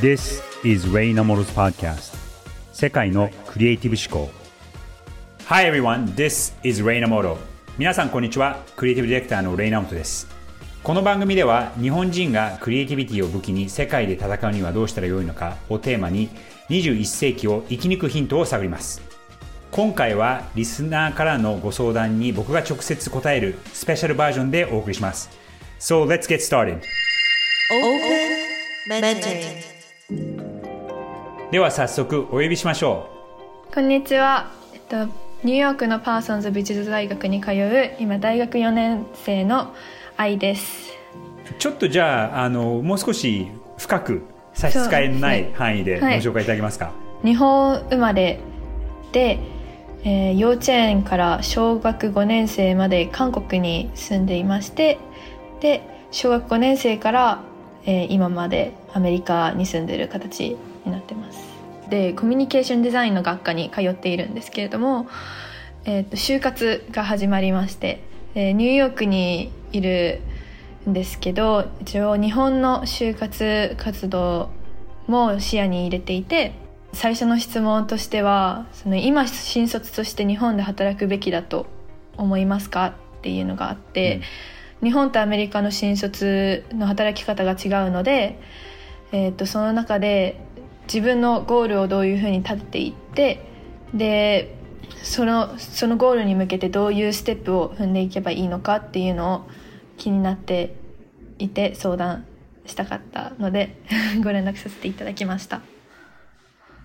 This is Ray Namoro's podcast. 世界のクリエイティブ思考。Hi everyone, this is Ray Namoro 皆さんこんにちは。クリエイティブディレクターのレイナモトです。この番組では日本人がクリエイティビティを武器に世界で戦うにはどうしたらよいのかをテーマに21世紀を生き抜くヒントを探ります。今回はリスナーからのご相談に僕が直接答えるスペシャルバージョンでお送りします。So let's get started. Open Mentoring では早速お呼びしましょこんにちは、えっと、ニューヨークのパーソンズ美術大学に通う今大学4年生の愛です。うちょっとじゃああのもう少し深く差し支えのない範囲でごはい。紹介いただけますか、日本生まれで、えー幼稚園から小学5年生まで韓国に住んでいましてで小学5年生から、えー今までアメリカに住んでいる形になってます。でコミュニケーションデザインの学科に通っているんですけれども、えーと就活が始まりまして、えーニューヨークにいるんですけど一応日本の就活活動も視野に入れていて最初の質問としてはその今新卒として日本で働くべきだと思いますかっていうのがあって、日本とアメリカの新卒の働き方が違うので、えー、とその中で自分のゴールをどういうふうに立てていってでそのそのゴールに向けてどういうステップを踏んでいけばいいのかっていうのを気になっていて相談したかったので ご連絡させていただきました。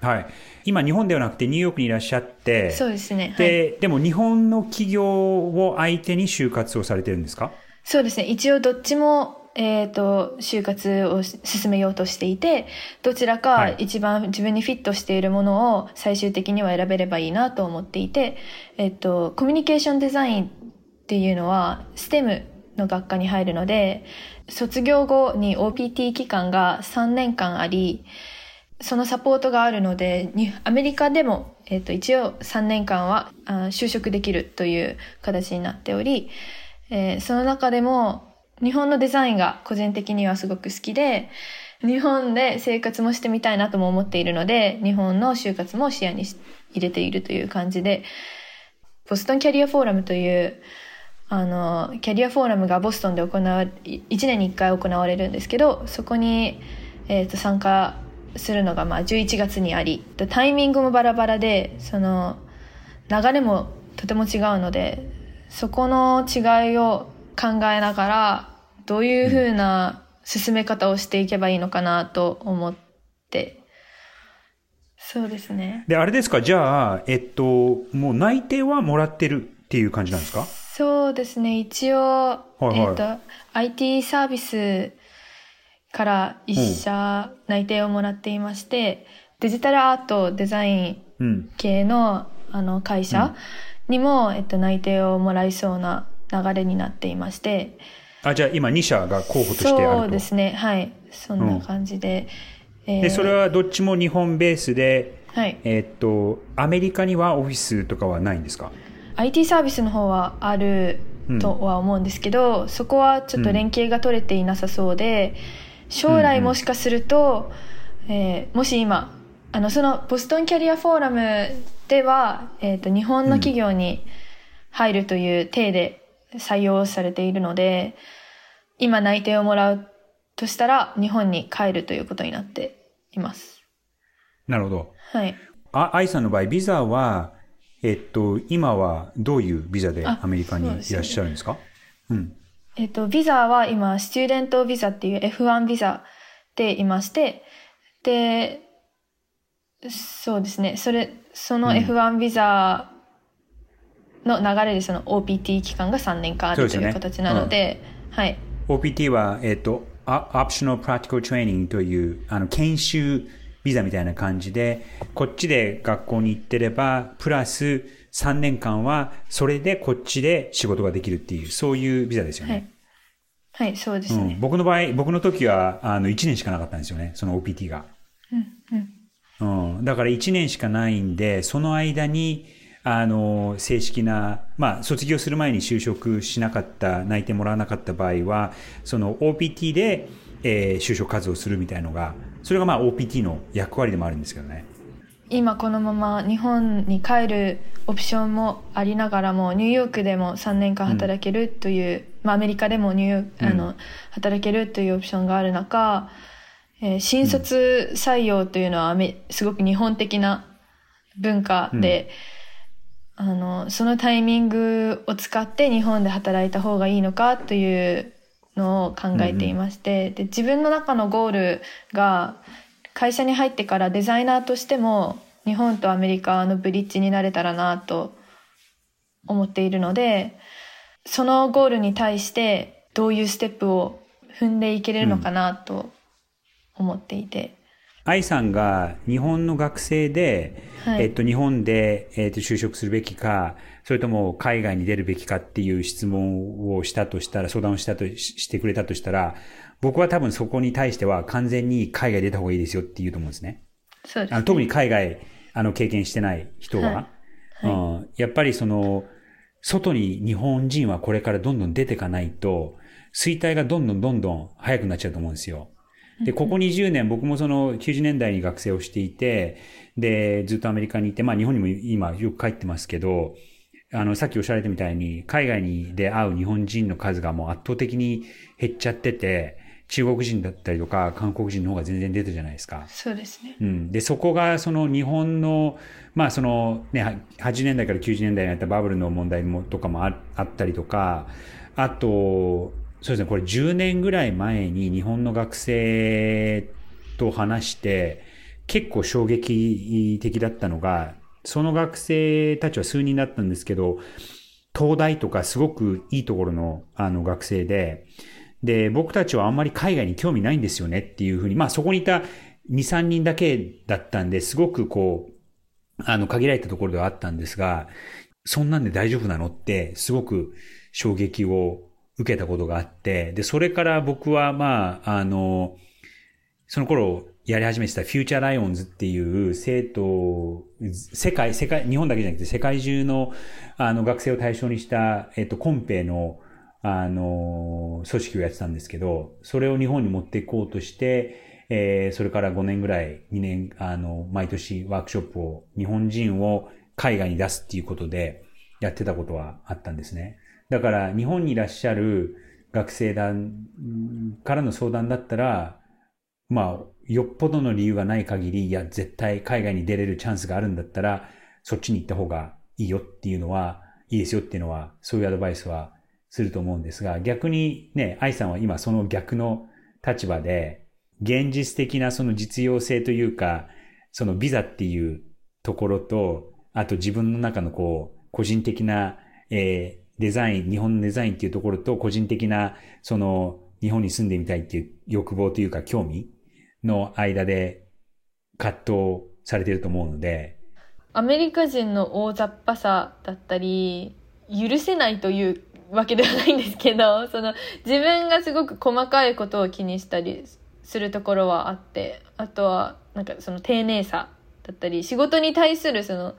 はい、今日本ではなくてニューヨークにいらっしゃってそうですね。はい、ででも日本の企業を相手に就活をされてるんですか？そうですね。一応どっちも、えっ、と、就活をし進めようとしていて、どちらはかい。一番自分にフィットしているものを最終的には選べればいいなと思っていて、えっ、と、コミュニケーションデザインっていうのは STEM の学科に入るので、卒業後に OPT 期間が3年間あり、そのサポートがあるので、にアメリカでも、えっ、と、一応3年間はあ就職できるという形になっており、えーその中でも日本のデザインが個人的にはすごく好きで、日本で生活もしてみたいなとも思っているので、日本の就活も視野に入れているという感じで、ボストンキャリアフォーラムという、あの、キャリアフォーラムがボストンで行われ、1年に1回行われるんですけど、そこに、えっ、と、参加するのが、まあ、11月にあり、タイミングもバラバラで、その、流れもとても違うので、そこの違いを考えながら、どういうふうな進め方をしていけばいいのかなと思って、そうですね。であれですか？じゃあえっともう内定はもらってるっていう感じなんですか？そうですね。一応、いはい。えっ、と、IT サービスから一社内定をもらっていまして、デジタルアート、デザインうん。系のあの会社にも、えっと、内定をもらいそうな流れになっていまして、あじゃあ今2社が候補としてあるとそうですね。はい。そんな感じで。えーでそれはどっちも日本ベースではい。えっとアメリカにはオフィスとかはないんですか？IT サービスの方はあるとは思うんですけど、そこはちょっと連携が取れていなさそうで、将来もしかすると、えーもし今あのそのボストンキャリアフォーラムでは、えー、と日本の企業に入るという体で採用されているので、今内定をもらうとしたら日本に帰るということになっています。なるほど。はい。あ愛さんの場合ビザはえっと今はどういうビザであアメリカにいらっしゃるんですか？うん。えっと、ビザは今、スチューデントビザっていう F1 ビザでいまして、で、そうですね、それ、その F1 ビザの流れでその OPT 期間が3年間あるという形なので、はい。OPT は、えっと、あ Optional Practical Training という、あの、研修ビザみたいな感じで、こっちで学校に行ってれば、プラス3年間は、それでこっちで仕事ができるっていう、そういうビザですよはいね。。はい、そうですうん、ね。僕の場合、僕の時は、あの、1年しかなかったんですよね、その OPT が。うん、だから1年しかないんで、その間に、あの、正式な、まあ、卒業する前に就職しなかった、内定もらわなかった場合は、その OPT で、えー就職活動するみたいのがそれがまあ OPT の役割でもあるんですけどね。今このまま日本に帰るオプションもありながらもニューヨークでも3年間働けるという、うん、まあ、アメリカでもニューヨーク、あの働けるというオプションがある中、えー、新卒採用というのはすごく日本的な文化で、うん、あのそのタイミングを使って日本で働いた方がいいのかというのを考えていまして、うん、で自分の中のゴールが会社に入ってからデザイナーとしても日本とアメリカのブリッジになれたらなと思っているのでそのゴールに対してどういうステップを踏んでいけるのかなと思っていて。愛さんが日本の学生で、はい、えっと、日本で、えっと、就職するべきか、それとも海外に出るべきかっていう質問をしたとしたら、相談をしたとしてくれたとしたら、僕は多分そこに対しては完全に海外出た方がいいですよって言うと思うんですね。そうです、ね、あの特に海外、あの、経験してない人は、はい。はい、うん、やっぱりその、外に日本人はこれからどんどん出ていかないと、衰退がどんどんどんどん早くなっちゃうと思うんですよ。で、ここ20年、僕もその90年代に学生をしていて、で、ずっとアメリカにいて、まあ日本にも今よく帰ってますけど、あの、さっきおっしゃられたみたいに、海外にで会う日本人の数がもう圧倒的に減っちゃってて、中国人だったりとか、韓国人の方が全然出てるじゃないですか。そうですね。うん。で、そこが、その日本の、まあそのね、80年代から90年代にあったバブルの問題もとかもあったりとか、あと、そうですね、これ10年ぐらい前に日本の学生と話して、結構衝撃的だったのが、その学生たちは数人だったんですけど、東大とかすごくいいところのあの学生で、で、僕たちはあんまり海外に興味ないんですよねっていうふうに、まあそこにいた2、3人だけだったんで、すごくこう、あの、限られたところではあったんですが、そんなんで大丈夫なのって、すごく衝撃を受けたことがあって、で、それから僕は、まあ、あの、その頃やり始めてたフューチャーライオンズっていう生徒、世界、世界、日本だけじゃなくて世界中の、あの、学生を対象にした、えっと、コンペの、あの、組織をやってたんですけど、それを日本に持っていこうとして、えー、それから5年ぐらい、2年、あの、毎年ワークショップを、日本人を海外に出すっていうことで、やってたことはあったんですね。だから日本にいらっしゃる学生団からの相談だったら、まあ、よっぽどの理由がない限り、いや、絶対海外に出れるチャンスがあるんだったら、そっちに行った方がいいよっていうのは、いいですよっていうのは、そういうアドバイスはすると思うんですが、逆にね、愛さんは今その逆の立場で、現実的なその実用性というか、そのビザっていうところと、あと自分の中のこう、個人的な、え、デザイン、日本のデザインっていうところと個人的な、その、日本に住んでみたいっていう欲望というか興味の間で葛藤されてると思うので。アメリカ人の大雑把さだったり、許せないというわけではないんですけど、その自分がすごく細かいことを気にしたりするところはあって、あとはなんかその丁寧さだったり、仕事に対するその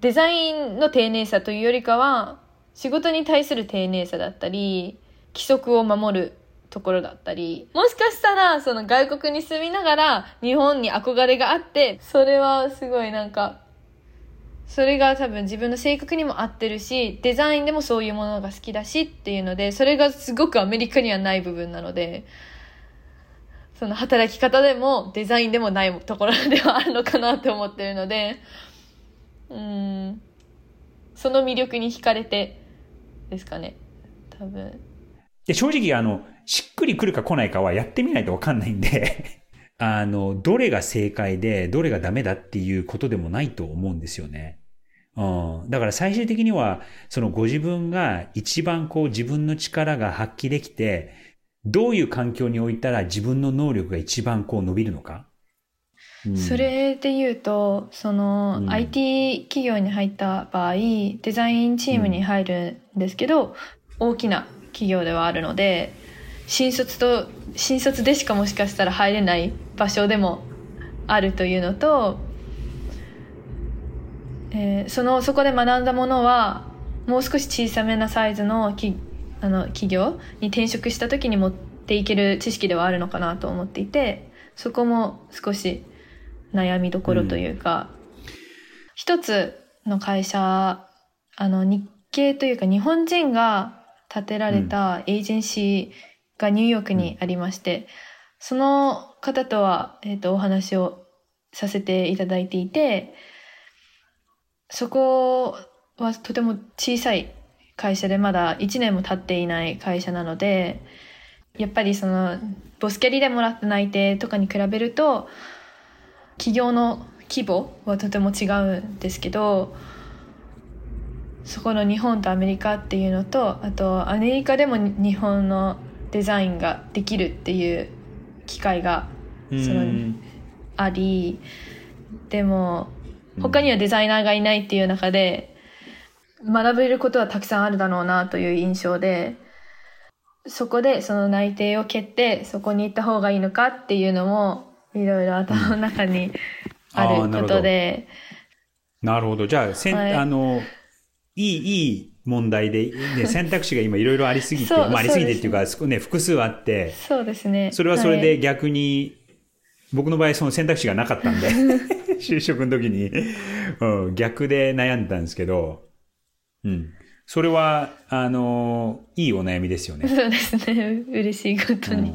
デザインの丁寧さというよりかは、仕事に対する丁寧さだったり、規則を守るところだったり、もしかしたら、その外国に住みながら日本に憧れがあって、それはすごいなんか、それが多分自分の性格にも合ってるし、デザインでもそういうものが好きだしっていうので、それがすごくアメリカにはない部分なので、その働き方でもデザインでもないところではあるのかなって思ってるので、うん、その魅力に惹かれてですかね。多分。で、正直、あの、しっくりくるか来ないかはやってみないとわかんないんで あの、どれが正解で、どれがダメだっていうことでもないと思うんですよね。うん。だから最終的には、そのご自分が一番こう自分の力が発揮できて、どういう環境に置いたら自分の能力が一番こう伸びるのか。それで言うとその、うん、IT 企業に入った場合デザインチームに入るんですけど、うん、大きな企業ではあるので新卒と新卒でしかもしかしたら入れない場所でもあるというのと、えー、そのそこで学んだものはもう少し小さめなサイズのきあの企業に転職した時に持っていける知識ではあるのかなと思っていてそこも少し悩みどころというか、一つの会社、あの日系というか日本人が建てられたエージェンシーがニューヨークにありまして、その方とは、えっ、と、お話をさせていただいていて、そこはとても小さい会社でまだ1年も経っていない会社なので、やっぱりその、ボスキャリでもらった内定とかに比べると、企業の規模はとても違うんですけど、そこの日本とアメリカっていうのと、あとアメリカでも日本のデザインができるっていう機会がそのあり、でも他にはデザイナーがいないっていう中で、学べることはたくさんあるだろうなという印象で、そこでその内定を蹴ってそこに行った方がいいのかっていうのもいろいろ頭の中にあることで。なるほど。じゃあ、せん、はい、あの、いい、いい問題で、ね、選択肢が今いろいろありすぎて、まあありすぎてっていうか、ね、複数あって、そうですね。それはそれで逆に、僕の場合その選択肢がなかったんで、就職の時に、うん、逆で悩んだんですけど、うん。それは、あの、いいお悩みですよね。そうですね。嬉しいことに。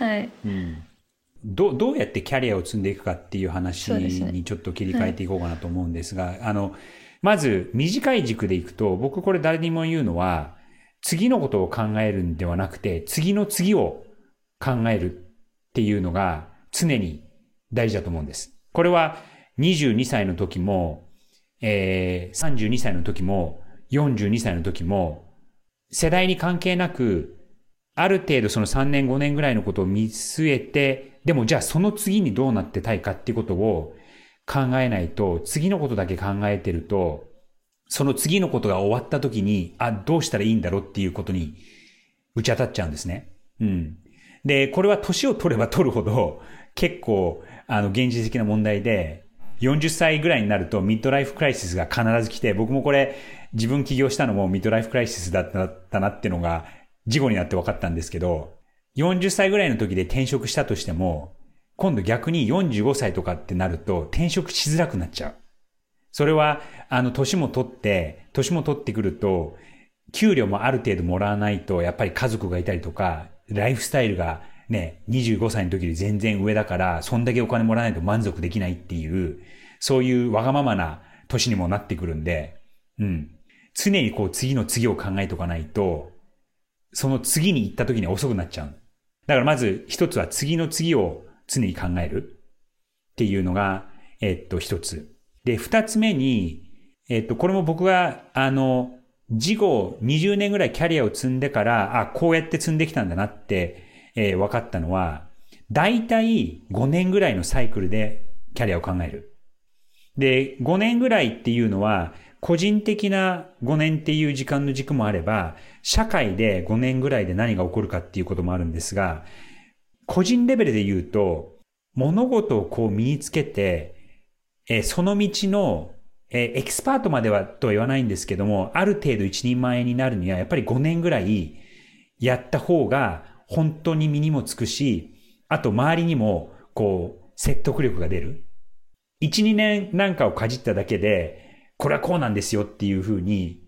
うん、はい。うんどどうやってキャリアを積んでいくかっていう話にちょっと切り替えていこうかなと思うんですが、はい、あの、まず短い軸でいくと、僕これ誰にも言うのは、次のことを考えるんではなくて、次の次を考えるっていうのが常に大事だと思うんです。これは22歳の時も、えー、32歳の時も、42歳の時も、世代に関係なく、ある程度その3年5年ぐらいのことを見据えて、でもじゃあその次にどうなってたいかっていうことを考えないと、次のことだけ考えてると、その次のことが終わった時に、あ、どうしたらいいんだろうっていうことに打ち当たっちゃうんですね。うん。で、これは年を取れば取るほど、結構、あの、現実的な問題で、40歳ぐらいになるとミッドライフクライシスが必ず来て、僕もこれ自分起業したのもミッドライフクライシスだったなっていうのが事故になって分かったんですけど、40歳ぐらいの時で転職したとしても、今度逆に45歳とかってなると転職しづらくなっちゃう。それは、あの、年も取って、年も取ってくると、給料もある程度もらわないと、やっぱり家族がいたりとか、ライフスタイルがね、25歳の時より全然上だから、そんだけお金もらわないと満足できないっていう、そういうわがままな年にもなってくるんで、うん。常にこう次の次を考えとかないと、その次に行った時に遅くなっちゃう。だからまず一つは次の次を常に考えるっていうのが、えっと一つ。で、二つ目に、えっと、これも僕が、あの、事後20年ぐらいキャリアを積んでから、あ、こうやって積んできたんだなって、えー、分かったのは、だいたい5年ぐらいのサイクルでキャリアを考える。で、5年ぐらいっていうのは、個人的な5年っていう時間の軸もあれば、社会で5年ぐらいで何が起こるかっていうこともあるんですが、個人レベルで言うと、物事をこう身につけて、え、その道の、え、エキスパートまではとは言わないんですけども、ある程度一人前になるには、やっぱり5年ぐらいやった方が本当に身にもつくし、あと周りにもこう説得力が出る。1、2年なんかをかじっただけで、これはこうなんですよっていうふうに、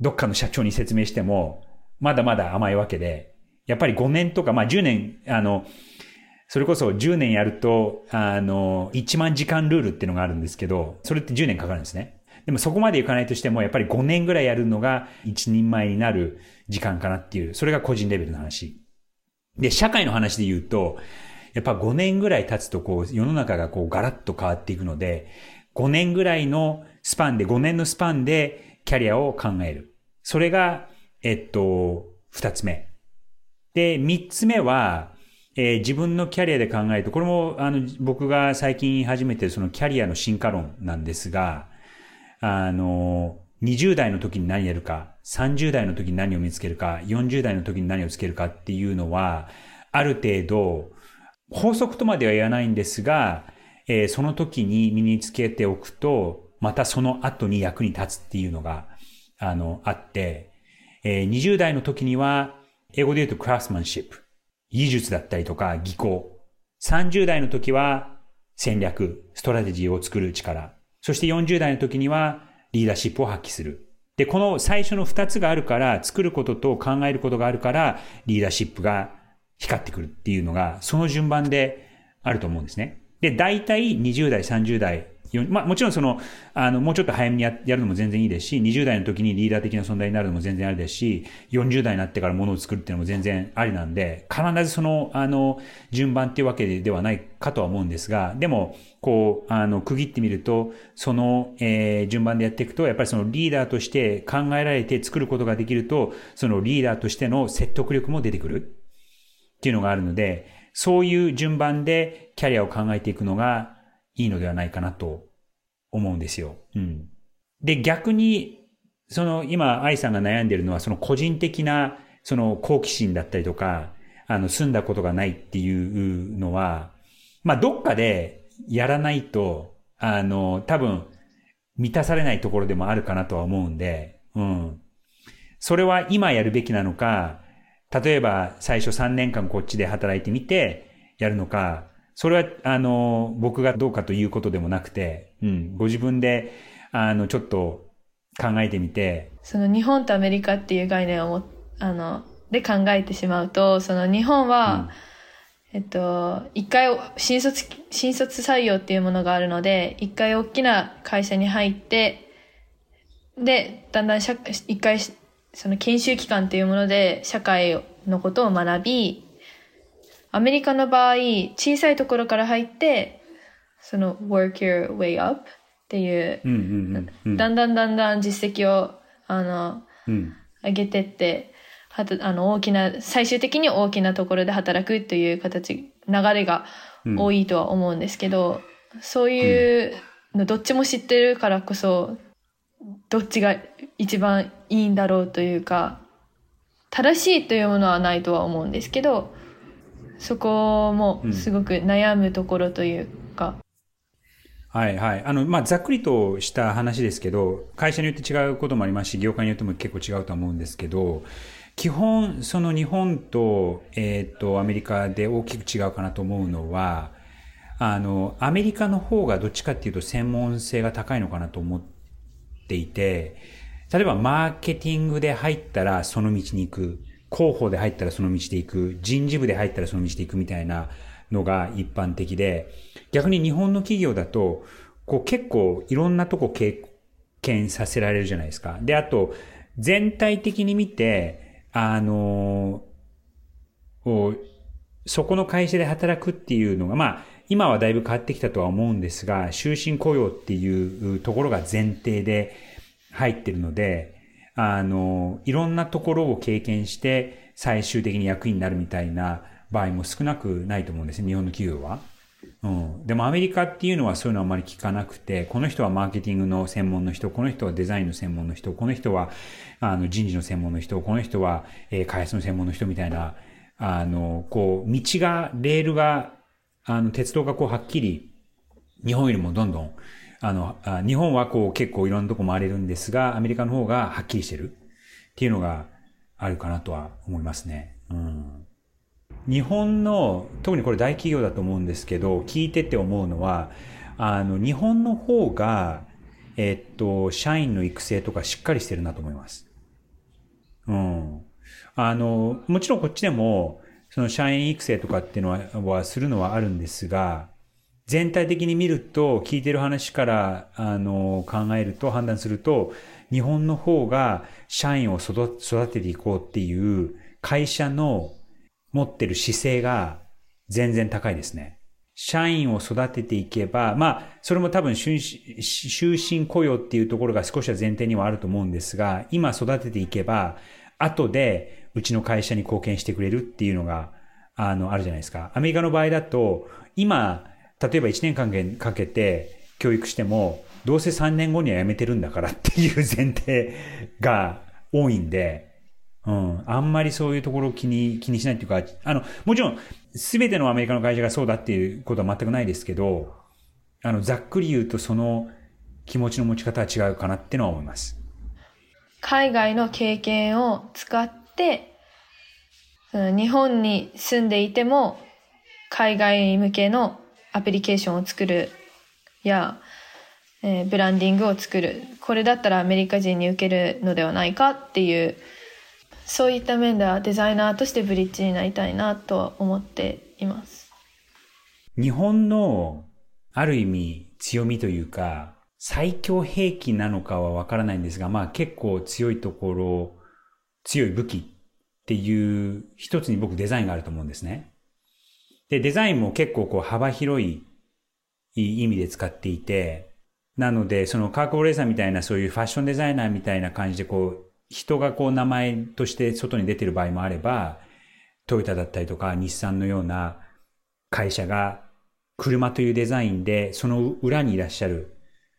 どっかの社長に説明しても、まだまだ甘いわけで、やっぱり5年とか、まあ10年、あの、それこそ10年やると、あの、1万時間ルールっていうのがあるんですけど、それって10年かかるんですね。でもそこまでいかないとしても、やっぱり5年ぐらいやるのが一人前になる時間かなっていう、それが個人レベルの話。で、社会の話で言うと、やっぱ5年ぐらい経つとこう、世の中がこうガラッと変わっていくので、5年ぐらいのスパンで、5年のスパンでキャリアを考える。それが、えっと、二つ目。で、三つ目は、えー、自分のキャリアで考えると、これも、あの、僕が最近始めてるそのキャリアの進化論なんですが、あの、20代の時に何やるか、30代の時に何を見つけるか、40代の時に何をつけるかっていうのは、ある程度、法則とまでは言わないんですが、えー、その時に身につけておくと、またその後に役に立つっていうのが、あの、あって、えー、20代の時には、英語で言うと craftsmanship。技術だったりとか技巧。30代の時は戦略、 strategy を作る力。そして40代の時にはリーダーシップを発揮する。で、この最初の2つがあるから、作ることと考えることがあるから、リーダーシップが光ってくるっていうのが、その順番であると思うんですね。で、大体20代、30代、まあもちろんその、あの、もうちょっと早めにやるのも全然いいですし、20代の時にリーダー的な存在になるのも全然ありですし、40代になってから物を作るっていうのも全然ありなんで、必ずその、あの、順番っていうわけではないかとは思うんですが、でも、こう、あの、区切ってみると、その、えー、順番でやっていくと、やっぱりそのリーダーとして考えられて作ることができると、そのリーダーとしての説得力も出てくる。っていうのがあるので、そういう順番でキャリアを考えていくのがいいのではないかなと思うんですよ。うん。で、逆に、その今、愛さんが悩んでるのは、その個人的な、その好奇心だったりとか、あの、住んだことがないっていうのは、まあ、どっかでやらないと、あの、多分、満たされないところでもあるかなとは思うんで、うん。それは今やるべきなのか、例えば最初3年間こっちで働いてみてやるのか、それは、あの、僕がどうかということでもなくて、うん、ご自分で、あの、ちょっと考えてみて。その日本とアメリカっていう概念をも、あの、で考えてしまうと、その日本は、うん、えっと、一回、新卒、新卒採用っていうものがあるので、一回大きな会社に入って、で、だんだん一回、その研修期間っていうもので社会のことを学び、アメリカの場合、小さいところから入って、その work your way up っていう、だんだんだんだん実績を、あの、うん、上げてって、はたあの大きな、最終的に大きなところで働くという形、流れが多いとは思うんですけど、うん、そういうのどっちも知ってるからこそ、どっちが一番いいんだろうというか、正しいというものはないとは思うんですけど、そこもすごく悩むところというか。うん、はいはい。あの、まあ、ざっくりとした話ですけど、会社によって違うこともありますし、業界によっても結構違うと思うんですけど、基本、その日本と、えっ、ー、と、アメリカで大きく違うかなと思うのは、あの、アメリカの方がどっちかっていうと専門性が高いのかなと思っていて、例えばマーケティングで入ったらその道に行く。広報で入ったらその道で行く、人事部で入ったらその道で行くみたいなのが一般的で、逆に日本の企業だと、こう結構いろんなとこ経験させられるじゃないですか。で、あと、全体的に見て、あのそこの会社で働くっていうのが、まあ、今はだいぶ変わってきたとは思うんですが、終身雇用っていうところが前提で入ってるので、あの、いろんなところを経験して最終的に役員になるみたいな場合も少なくないと思うんですね、日本の企業は。うん。でもアメリカっていうのはそういうのあまり聞かなくて、この人はマーケティングの専門の人、この人はデザインの専門の人、この人はあの人事の専門の人、この人は、えー、開発の専門の人みたいな、あの、こう、道が、レールが、あの、鉄道がこうはっきり、日本よりもどんどんあの、日本はこう結構いろんなとこ回れるんですが、アメリカの方がはっきりしてるっていうのがあるかなとは思いますね。うん。日本の、特にこれ大企業だと思うんですけど、聞いてて思うのは、あの、日本の方が、えっと、社員の育成とかしっかりしてるなと思います。うん。あの、もちろんこっちでも、その社員育成とかっていうのは、はするのはあるんですが、全体的に見ると、聞いてる話から、あの、考えると、判断すると、日本の方が社員を育てていこうっていう会社の持ってる姿勢が全然高いですね。社員を育てていけば、まあ、それも多分終身雇用っていうところが少しは前提にはあると思うんですが、今育てていけば、後でうちの会社に貢献してくれるっていうのが、あの、あるじゃないですか。アメリカの場合だと、今、例えば1年間かけて教育しても、どうせ3年後には辞めてるんだからっていう前提が多いんで、うん。あんまりそういうところを気に、気にしないっていうか、あの、もちろん、すべてのアメリカの会社がそうだっていうことは全くないですけど、あの、ざっくり言うとその気持ちの持ち方は違うかなってのは思います。海外の経験を使って、日本に住んでいても、海外向けのアプリケーションを作るや、えー、ブランディングを作る。これだったらアメリカ人に受けるのではないかっていう、そういった面ではデザイナーとしてブリッジになりたいなと思っています。日本のある意味強みというか、最強兵器なのかはわからないんですが、まあ結構強いところ、強い武器っていう一つに僕デザインがあると思うんですね。で、デザインも結構こう幅広い意味で使っていて、なので、そのカーク・オレーサーみたいなそういうファッションデザイナーみたいな感じでこう、人がこう名前として外に出てる場合もあれば、トヨタだったりとか日産のような会社が車というデザインでその裏にいらっしゃる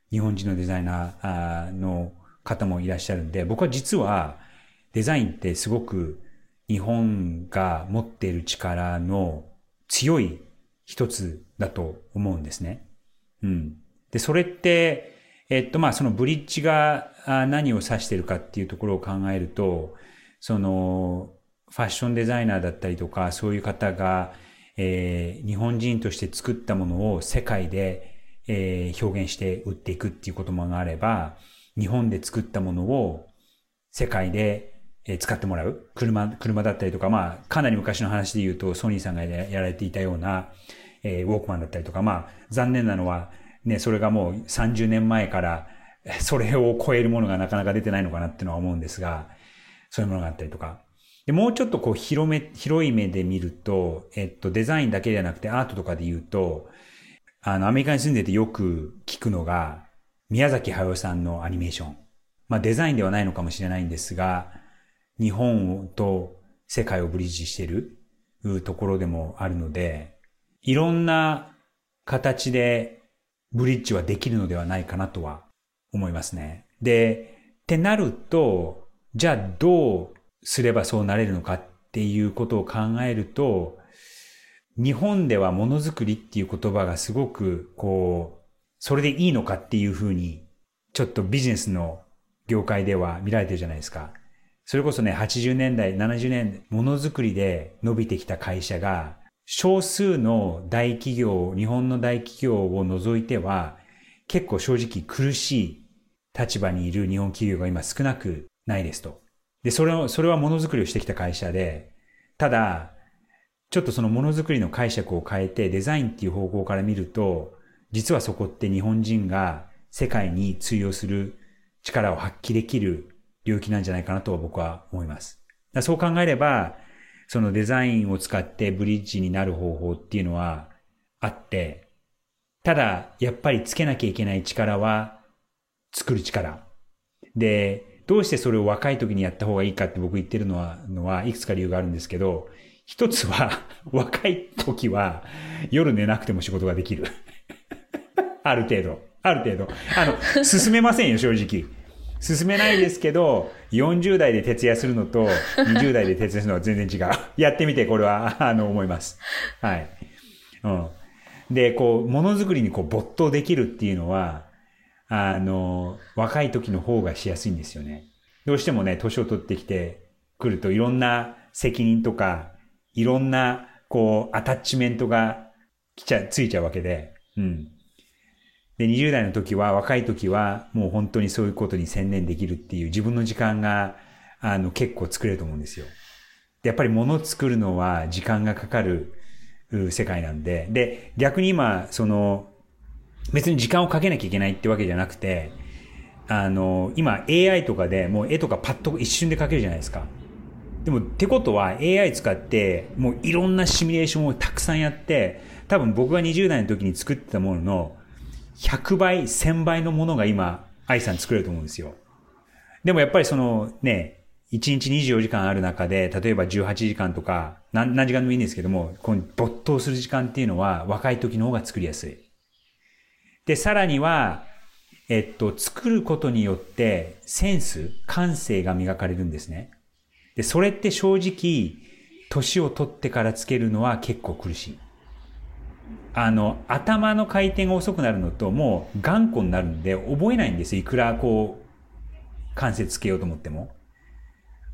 日本人のデザイナーの方もいらっしゃるんで、僕は実はデザインってすごく日本が持っている力の強い一つだと思うんですね。うん。で、それって、えっと、まあ、そのブリッジが何を指してるかっていうところを考えると、その、ファッションデザイナーだったりとか、そういう方が、えー、日本人として作ったものを世界で、えー、表現して売っていくっていうこともあれば、日本で作ったものを世界でえ使ってもらう？車、車だったりとか、まあ、かなり昔の話で言うと、ソニーさんがやられていたような、えー、ウォークマンだったりとか、まあ、残念なのは、ね、それがもう30年前から、それを超えるものがなかなか出てないのかなっていうのは思うんですが、そういうものがあったりとか。で、もうちょっとこう広め、広い目で見ると、えっと、デザインだけではなくてアートとかで言うと、あの、アメリカに住んでてよく聞くのが、宮崎駿さんのアニメーション。まあ、デザインではないのかもしれないんですが、日本と世界をブリッジしているところでもあるので、いろんな形でブリッジはできるのではないかなとは思いますね。で、ってなると、じゃあどうすればそうなれるのかっていうことを考えると、日本ではものづくりっていう言葉がすごくこう、それでいいのかっていうふうに、ちょっとビジネスの業界では見られてるじゃないですか。それこそね、80年代、70年、ものづくりで伸びてきた会社が、少数の大企業、日本の大企業を除いては、結構正直苦しい立場にいる日本企業が今少なくないですと。で、それを、それはものづくりをしてきた会社で、ただ、ちょっとそのものづくりの解釈を変えてデザインっていう方向から見ると、実はそこって日本人が世界に通用する力を発揮できる領域なんじゃないかなと僕は思います。そう考えれば、そのデザインを使ってブリッジになる方法っていうのはあって、ただ、やっぱりつけなきゃいけない力は作る力。で、どうしてそれを若い時にやった方がいいかって僕言ってるのは、のはいくつか理由があるんですけど、一つは、若い時は夜寝なくても仕事ができる。ある程度。ある程度。あの、進めませんよ、正直。進めないですけど、40代で徹夜するのと、20代で徹夜するのは全然違う。やってみて、これは、あの、思います。はい。うん。で、こう、ものづくりにこう、没頭できるっていうのは、あの、若い時の方がしやすいんですよね。どうしてもね、年を取ってきてくると、いろんな責任とか、いろんな、こう、アタッチメントが来ちゃ、ついちゃうわけで、うん。で、20代の時は、若い時は、もう本当にそういうことに専念できるっていう自分の時間が、あの、結構作れると思うんですよ。で、やっぱり物を作るのは時間がかかる世界なんで、で、逆に今、その、別に時間をかけなきゃいけないってわけじゃなくて、あの、今 AI とかでもう絵とかパッと一瞬で描けるじゃないですか。でも、ってことは AI 使って、もういろんなシミュレーションをたくさんやって、多分僕が20代の時に作ってたものの100倍、1000倍のものが今、愛さん作れると思うんですよ。でもやっぱりそのね、1日24時間ある中で、例えば18時間とか、何時間でもいいんですけども、この没頭する時間っていうのは若い時の方が作りやすい。で、さらには、えっと、作ることによってセンス、感性が磨かれるんですね。で、それって正直、年を取ってからつけるのは結構苦しい。あの、頭の回転が遅くなるのと、もう頑固になるんで、覚えないんですよ。いくらこう、関節つけようと思っても。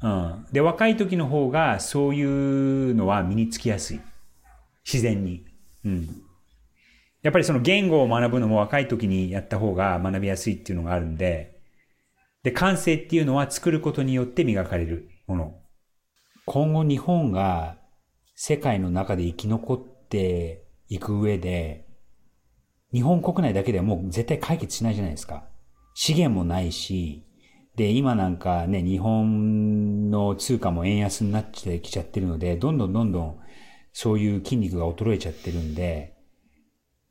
うん。で、若い時の方が、そういうのは身につきやすい。自然に。うん。やっぱりその言語を学ぶのも若い時にやった方が学びやすいっていうのがあるんで、で、感性っていうのは作ることによって磨かれるもの。今後日本が世界の中で生き残っていく上で、日本国内だけではもう絶対解決しないじゃないですか。資源もないし、で、今なんかね、日本の通貨も円安になってきちゃってるので、どんどんどんどんそういう筋肉が衰えちゃってるんで、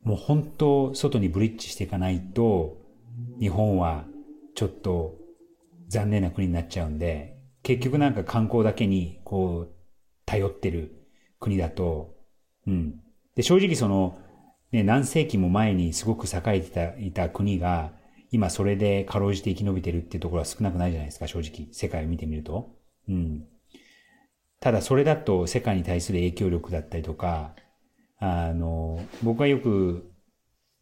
もう本当外にブリッジしていかないと、日本はちょっと残念な国になっちゃうんで、結局なんか観光だけにこう頼ってる国だと、うん。で、正直その、ね、何世紀も前にすごく栄えてたいた国が、今それでかろうじて生き延びてるっていうところは少なくないじゃないですか、正直。世界を見てみると。うん。ただそれだと世界に対する影響力だったりとか、あの、僕がよく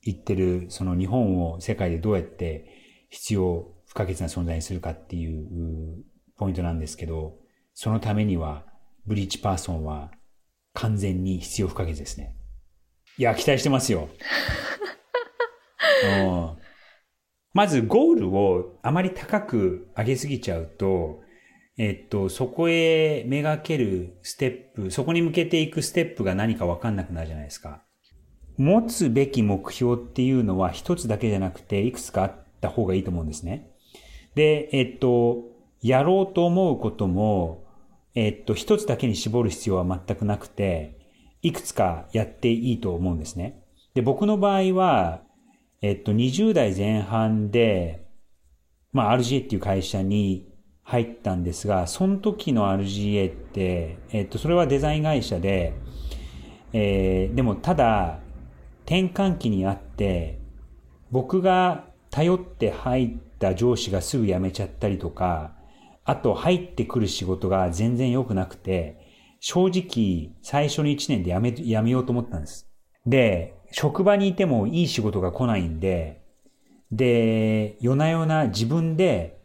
言ってる、その日本を世界でどうやって必要不可欠な存在にするかっていうポイントなんですけど、そのためには、ブリーチパーソンは完全に必要不可欠ですね。いや、期待してますよ。まずゴールをあまり高く上げすぎちゃうと、えっと、そこへめがけるステップ、そこに向けていくステップが何かわかんなくなるじゃないですか。持つべき目標っていうのは一つだけじゃなくて、いくつかあった方がいいと思うんですね。で、えっと、やろうと思うことも、えっと、一つだけに絞る必要は全くなくて、いくつかやっていいと思うんですね。で、僕の場合は、えっと、20代前半で、まあ、RGA っていう会社に入ったんですが、その時の RGA って、えっと、それはデザイン会社で、えー、でもただ、転換期にあって、僕が頼って入った上司がすぐ辞めちゃったりとか、あと入ってくる仕事が全然良くなくて、正直最初の1年で辞め、辞めようと思ったんです。で、職場にいてもいい仕事が来ないんで、で、夜な夜な自分で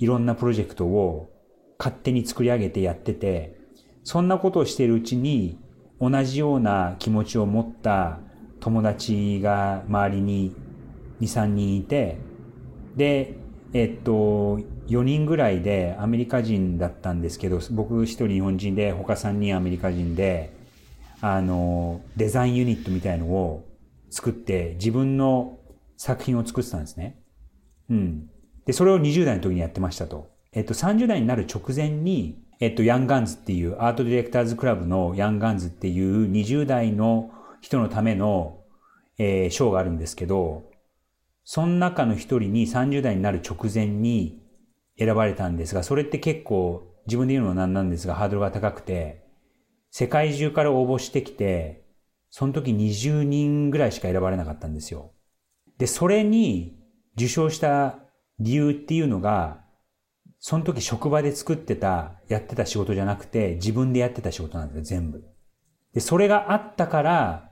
いろんなプロジェクトを勝手に作り上げてやってて、そんなことをしているうちに同じような気持ちを持った友達が周りに2、3人いて、で、えっと、4人ぐらいでアメリカ人だったんですけど、僕1人日本人で、他3人アメリカ人で、あの、デザインユニットみたいのを作って、自分の作品を作ってたんですね。うん。で、それを20代の時にやってましたと。えっと、30代になる直前に、えっと、ヤンガンズっていう、アートディレクターズクラブのヤンガンズっていう20代の人のための、えー、ショーがあるんですけど、その中の一人に30代になる直前に選ばれたんですが、それって結構自分で言うのもなんなんですが、ハードルが高くて、世界中から応募してきて、その時20人ぐらいしか選ばれなかったんですよ。で、それに受賞した理由っていうのが、その時職場で作ってた、やってた仕事じゃなくて、自分でやってた仕事なんですよ、全部。で、それがあったから、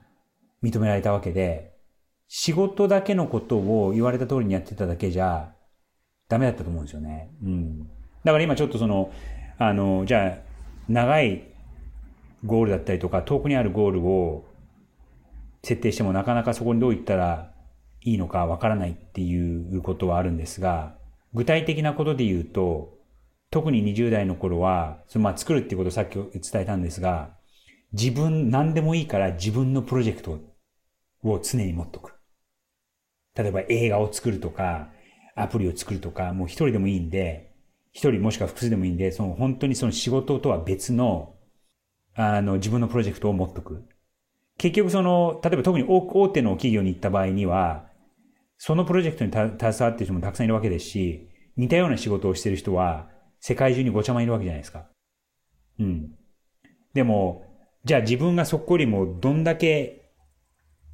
認められたわけで、仕事だけのことを言われた通りにやってただけじゃ、ダメだったと思うんですよね。うん。だから今ちょっとその、あの、じゃあ、長いゴールだったりとか、遠くにあるゴールを設定してもなかなかそこにどういったらいいのかわからないっていうことはあるんですが、具体的なことで言うと、特に20代の頃は、そのまあ作るっていうことをさっき伝えたんですが、自分、何でもいいから自分のプロジェクトを常に持っとく。例えば映画を作るとか、アプリを作るとか、もう一人でもいいんで、一人もしくは複数でもいいんで、その本当にその仕事とは別の、あの、自分のプロジェクトを持っとく。結局その、例えば特に大手の企業に行った場合には、そのプロジェクトに携わっている人もたくさんいるわけですし、似たような仕事をしている人は、世界中にごちゃまいるわけじゃないですか。うん。でも、じゃあ自分がそこよりもどんだけ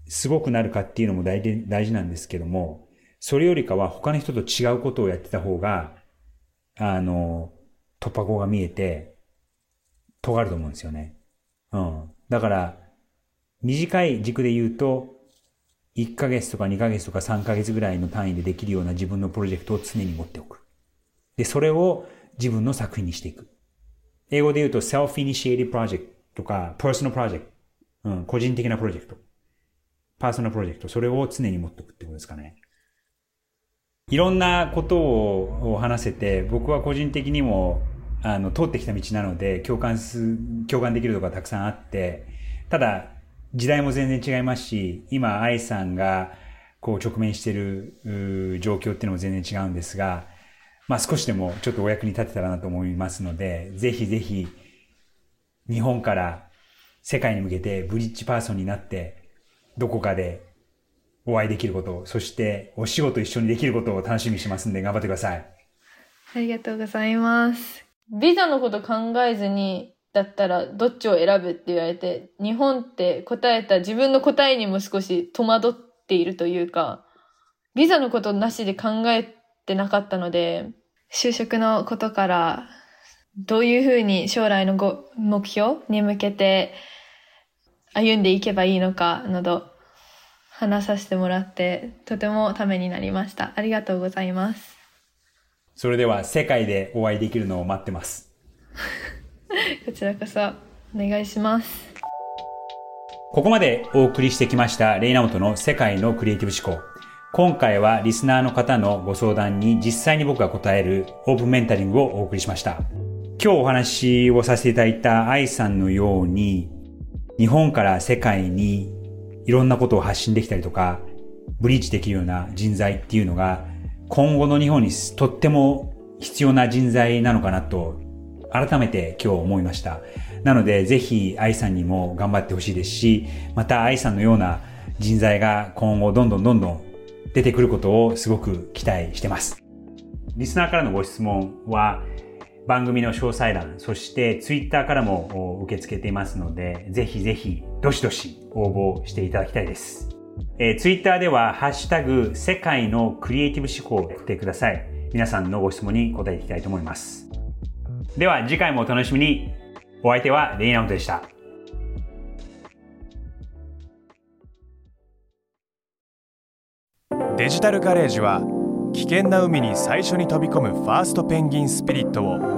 すごくなるかっていうのも大事大事なんですけども、それよりかは他の人と違うことをやってた方が、あの、突破口が見えて、尖ると思うんですよね。うん。だから、短い軸で言うと、1ヶ月とか2ヶ月とか3ヶ月ぐらいの単位でできるような自分のプロジェクトを常に持っておく。で、それを自分の作品にしていく。英語で言うと self-initiated project とか personal project うん、個人的なプロジェクト。パーソナルプロジェクト。それを常に持っておくってことですかね。いろんなことを話せて、僕は個人的にも、あの、通ってきた道なので、共感す、共感できるところがたくさんあって、ただ、時代も全然違いますし、今、愛さんが、こう、直面している、状況っていうのも全然違うんですが、まあ少しでもちょっとお役に立てたらなと思いますので、ぜひぜひ、日本から世界に向けてブリッジパーソンになって、どこかでお会いできること、そしてお仕事一緒にできることを楽しみにしますんで頑張ってください。ありがとうございます。ビザのこと考えずに、だったらどっちを選ぶって言われて、日本って答えた自分の答えにも少し戸惑っているというか、ビザのことなしで考えてなかったので、就職のことからどういうふうに将来のご目標に向けて歩んでいけばいいのかなど話させてもらってとてもためになりました。ありがとうございます。それでは世界でお会いできるのを待ってます。こちらこそお願いします。ここまでお送りしてきましたレイナモトの世界のクリエイティブ思考。今回はリスナーの方のご相談に実際に僕が答えるオープンメンタリングをお送りしました。今日お話をさせていただいた愛さんのように、日本から世界にいろんなことを発信できたりとか、ブリーチできるような人材っていうのが、今後の日本にとっても必要な人材なのかなと、改めて今日思いました。なので、ぜひ愛さんにも頑張ってほしいですし、また愛さんのような人材が今後どんどんどんどん出てくることをすごく期待してます。リスナーからのご質問は、番組の詳細欄、そしてツイッターからも受け付けていますので、ぜひぜひ、どしどし応募していただきたいです。えー、ツイッターでは、ハッシュタグ、世界のクリエイティブ思考を振ってください。皆さんのご質問に答えていきたいと思います。では、次回もお楽しみに。お相手はレイナウトでした。デジタルガレージは危険な海に最初に飛び込むファーストペンギンスピリットを